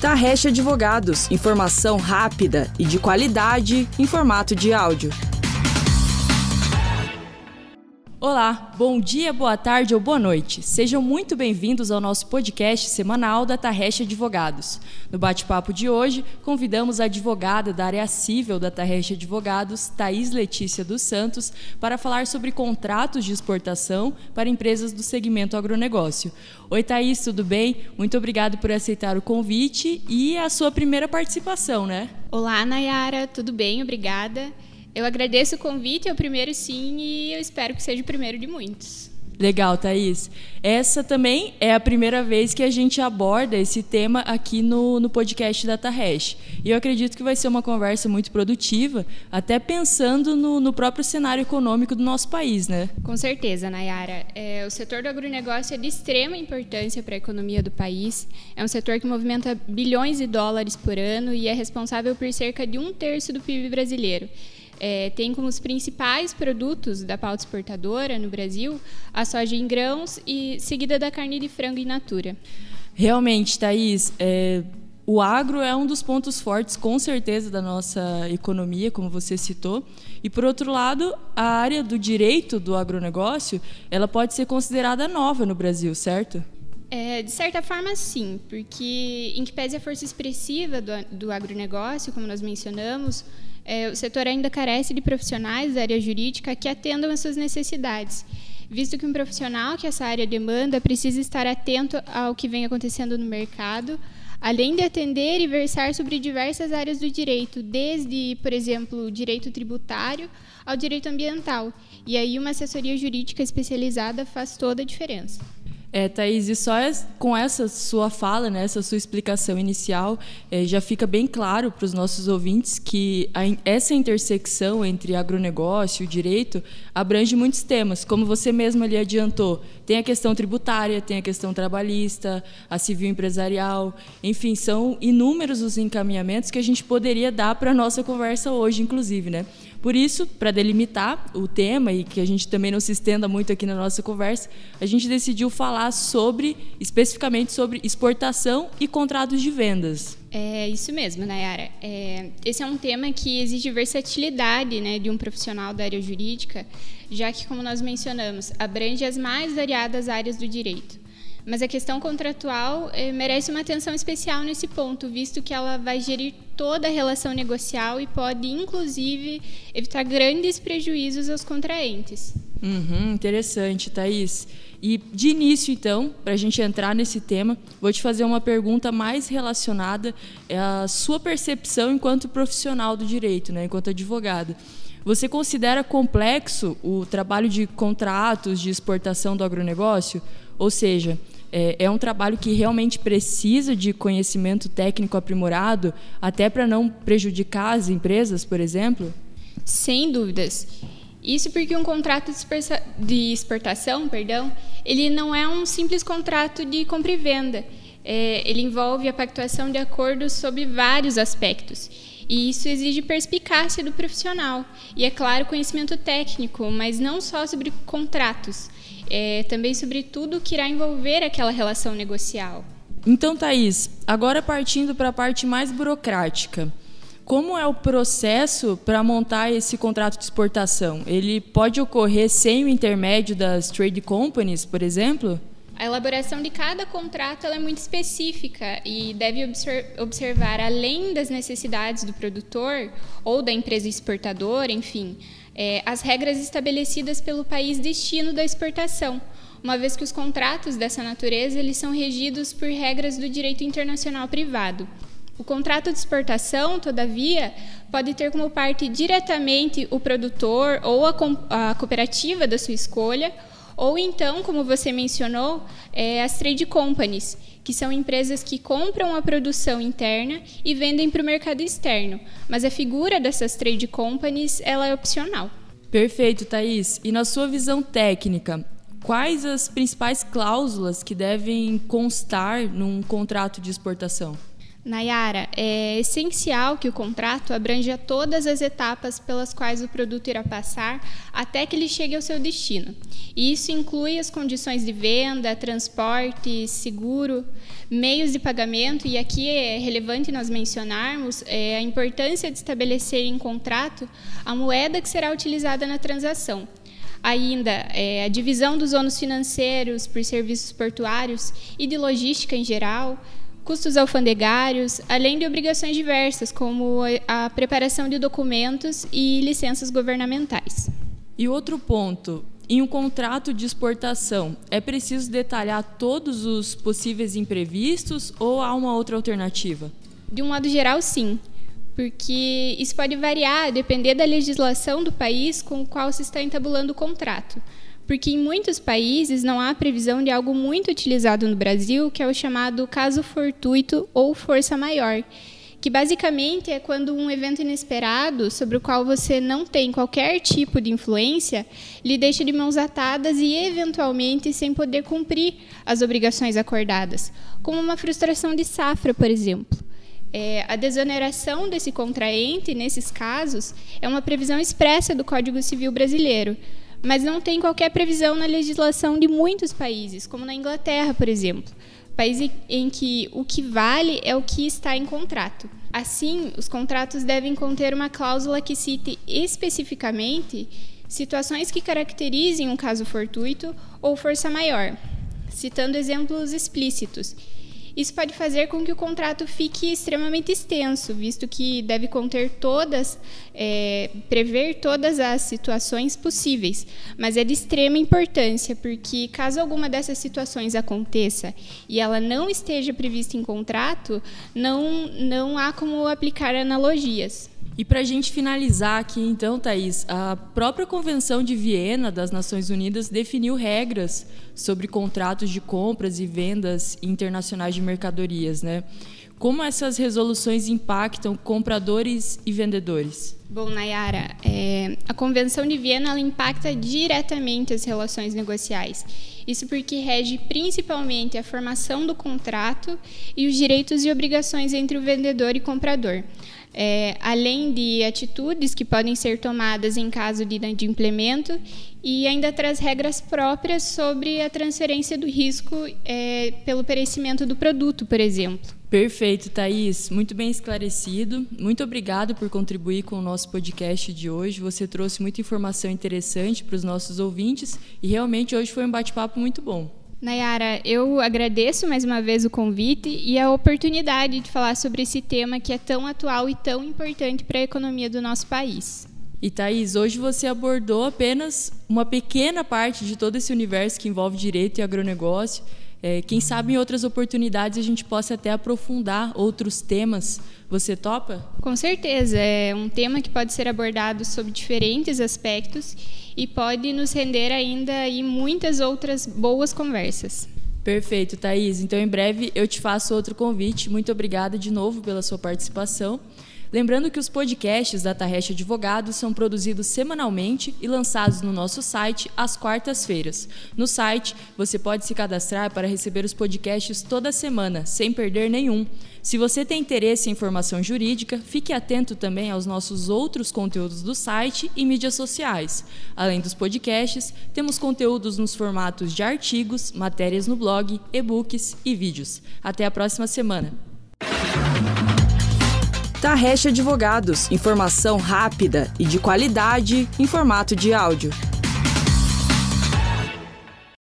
Tarrecha Advogados, informação rápida e de qualidade em formato de áudio. Olá, bom dia, boa tarde ou boa noite. Sejam muito bem-vindos ao nosso podcast semanal da Tarrecha Advogados. No bate-papo de hoje, convidamos a advogada da área civil da Tarrecha Advogados, Thaís Letícia dos Santos, para falar sobre contratos de exportação para empresas do segmento agronegócio. Oi, Thaís, tudo bem? Muito obrigado por aceitar o convite e a sua primeira participação, né? Olá, Nayara, tudo bem? Obrigada. Eu agradeço o convite, é o primeiro sim, e eu espero que seja o primeiro de muitos. Legal, Thaís. Essa também é a primeira vez que a gente aborda esse tema aqui no, no podcast da Tarresh. E eu acredito que vai ser uma conversa muito produtiva, até pensando no, no próprio cenário econômico do nosso país, né? Com certeza, Nayara. É, o setor do agronegócio é de extrema importância para a economia do país. É um setor que movimenta bilhões de dólares por ano e é responsável por cerca de um terço do PIB brasileiro é, tem como os principais produtos da pauta exportadora no Brasil a soja em grãos e seguida da carne de frango in natura. Realmente, Thaís, é, o agro é um dos pontos fortes, com certeza, da nossa economia, como você citou. E, por outro lado, a área do direito do agronegócio ela pode ser considerada nova no Brasil, certo? É, de certa forma, sim, porque, em que pese a força expressiva do, do agronegócio, como nós mencionamos, é, o setor ainda carece de profissionais da área jurídica que atendam às suas necessidades, visto que um profissional que essa área demanda precisa estar atento ao que vem acontecendo no mercado, além de atender e versar sobre diversas áreas do direito, desde, por exemplo, o direito tributário ao direito ambiental. E aí uma assessoria jurídica especializada faz toda a diferença. É, Thaís, e só com essa sua fala, né, essa sua explicação inicial, é, já fica bem claro para os nossos ouvintes que a, essa intersecção entre agronegócio e direito abrange muitos temas. Como você mesmo ali adiantou, tem a questão tributária, tem a questão trabalhista, a civil empresarial, enfim, são inúmeros os encaminhamentos que a gente poderia dar para a nossa conversa hoje, inclusive, né? Por isso, para delimitar o tema e que a gente também não se estenda muito aqui na nossa conversa, a gente decidiu falar sobre, especificamente sobre exportação e contratos de vendas. É isso mesmo, Nayara. É, esse é um tema que exige versatilidade né, de um profissional da área jurídica, já que, como nós mencionamos, abrange as mais variadas áreas do direito. Mas a questão contratual eh, merece uma atenção especial nesse ponto, visto que ela vai gerir toda a relação negocial e pode, inclusive, evitar grandes prejuízos aos contraentes. Uhum, interessante, Thaís. E de início, então, para a gente entrar nesse tema, vou te fazer uma pergunta mais relacionada à sua percepção enquanto profissional do direito, né, enquanto advogado. Você considera complexo o trabalho de contratos de exportação do agronegócio? Ou seja, é, é um trabalho que realmente precisa de conhecimento técnico aprimorado, até para não prejudicar as empresas, por exemplo? Sem dúvidas. Isso porque um contrato de exportação, perdão, ele não é um simples contrato de compra e venda. É, ele envolve a pactuação de acordos sobre vários aspectos. E isso exige perspicácia do profissional. E, é claro, conhecimento técnico, mas não só sobre contratos, é, também sobre tudo que irá envolver aquela relação negocial. Então, Thaís, agora partindo para a parte mais burocrática. Como é o processo para montar esse contrato de exportação? Ele pode ocorrer sem o intermédio das trade companies, por exemplo? A elaboração de cada contrato é muito específica e deve observar, além das necessidades do produtor ou da empresa exportadora, enfim, é, as regras estabelecidas pelo país destino da exportação, uma vez que os contratos dessa natureza eles são regidos por regras do direito internacional privado. O contrato de exportação, todavia, pode ter como parte diretamente o produtor ou a, a cooperativa da sua escolha, ou então, como você mencionou, é, as trade companies, que são empresas que compram a produção interna e vendem para o mercado externo. Mas a figura dessas trade companies ela é opcional. Perfeito, Thaís. E na sua visão técnica, quais as principais cláusulas que devem constar num contrato de exportação? Nayara, é essencial que o contrato abranja todas as etapas pelas quais o produto irá passar até que ele chegue ao seu destino. E isso inclui as condições de venda, transporte, seguro, meios de pagamento, e aqui é relevante nós mencionarmos é, a importância de estabelecer em contrato a moeda que será utilizada na transação ainda é, a divisão dos ônus financeiros por serviços portuários e de logística em geral, custos alfandegários, além de obrigações diversas, como a preparação de documentos e licenças governamentais. E outro ponto, em um contrato de exportação, é preciso detalhar todos os possíveis imprevistos ou há uma outra alternativa? De um modo geral, sim, porque isso pode variar, depender da legislação do país com o qual se está entabulando o contrato porque em muitos países não há previsão de algo muito utilizado no Brasil, que é o chamado caso fortuito ou força maior, que basicamente é quando um evento inesperado, sobre o qual você não tem qualquer tipo de influência, lhe deixa de mãos atadas e eventualmente sem poder cumprir as obrigações acordadas, como uma frustração de safra, por exemplo. É, a desoneração desse contraente, nesses casos, é uma previsão expressa do Código Civil brasileiro mas não tem qualquer previsão na legislação de muitos países, como na Inglaterra, por exemplo, país em que o que vale é o que está em contrato. Assim, os contratos devem conter uma cláusula que cite especificamente situações que caracterizem um caso fortuito ou força maior, citando exemplos explícitos isso pode fazer com que o contrato fique extremamente extenso, visto que deve conter todas, é, prever todas as situações possíveis. Mas é de extrema importância, porque caso alguma dessas situações aconteça e ela não esteja prevista em contrato, não, não há como aplicar analogias. E para a gente finalizar aqui, então, Thaís, a própria Convenção de Viena das Nações Unidas definiu regras sobre contratos de compras e vendas internacionais de mercadorias, né? Como essas resoluções impactam compradores e vendedores? Bom, Nayara, é, a Convenção de Viena impacta diretamente as relações negociais. Isso porque rege principalmente a formação do contrato e os direitos e obrigações entre o vendedor e comprador é, além de atitudes que podem ser tomadas em caso de inadimplemento, e ainda traz regras próprias sobre a transferência do risco é, pelo perecimento do produto, por exemplo. Perfeito, Thaís. Muito bem esclarecido. Muito obrigado por contribuir com o nosso podcast de hoje. Você trouxe muita informação interessante para os nossos ouvintes e realmente hoje foi um bate-papo muito bom. Nayara, eu agradeço mais uma vez o convite e a oportunidade de falar sobre esse tema que é tão atual e tão importante para a economia do nosso país. E Thaís, hoje você abordou apenas uma pequena parte de todo esse universo que envolve direito e agronegócio. É, quem sabe em outras oportunidades a gente possa até aprofundar outros temas. Você topa? Com certeza. É um tema que pode ser abordado sob diferentes aspectos e pode nos render ainda aí muitas outras boas conversas. Perfeito, Thaís. Então, em breve eu te faço outro convite. Muito obrigada de novo pela sua participação. Lembrando que os podcasts da Tarrecha Advogados são produzidos semanalmente e lançados no nosso site às quartas-feiras. No site, você pode se cadastrar para receber os podcasts toda semana, sem perder nenhum. Se você tem interesse em informação jurídica, fique atento também aos nossos outros conteúdos do site e mídias sociais. Além dos podcasts, temos conteúdos nos formatos de artigos, matérias no blog, e-books e vídeos. Até a próxima semana! Tarrecha Advogados, informação rápida e de qualidade em formato de áudio.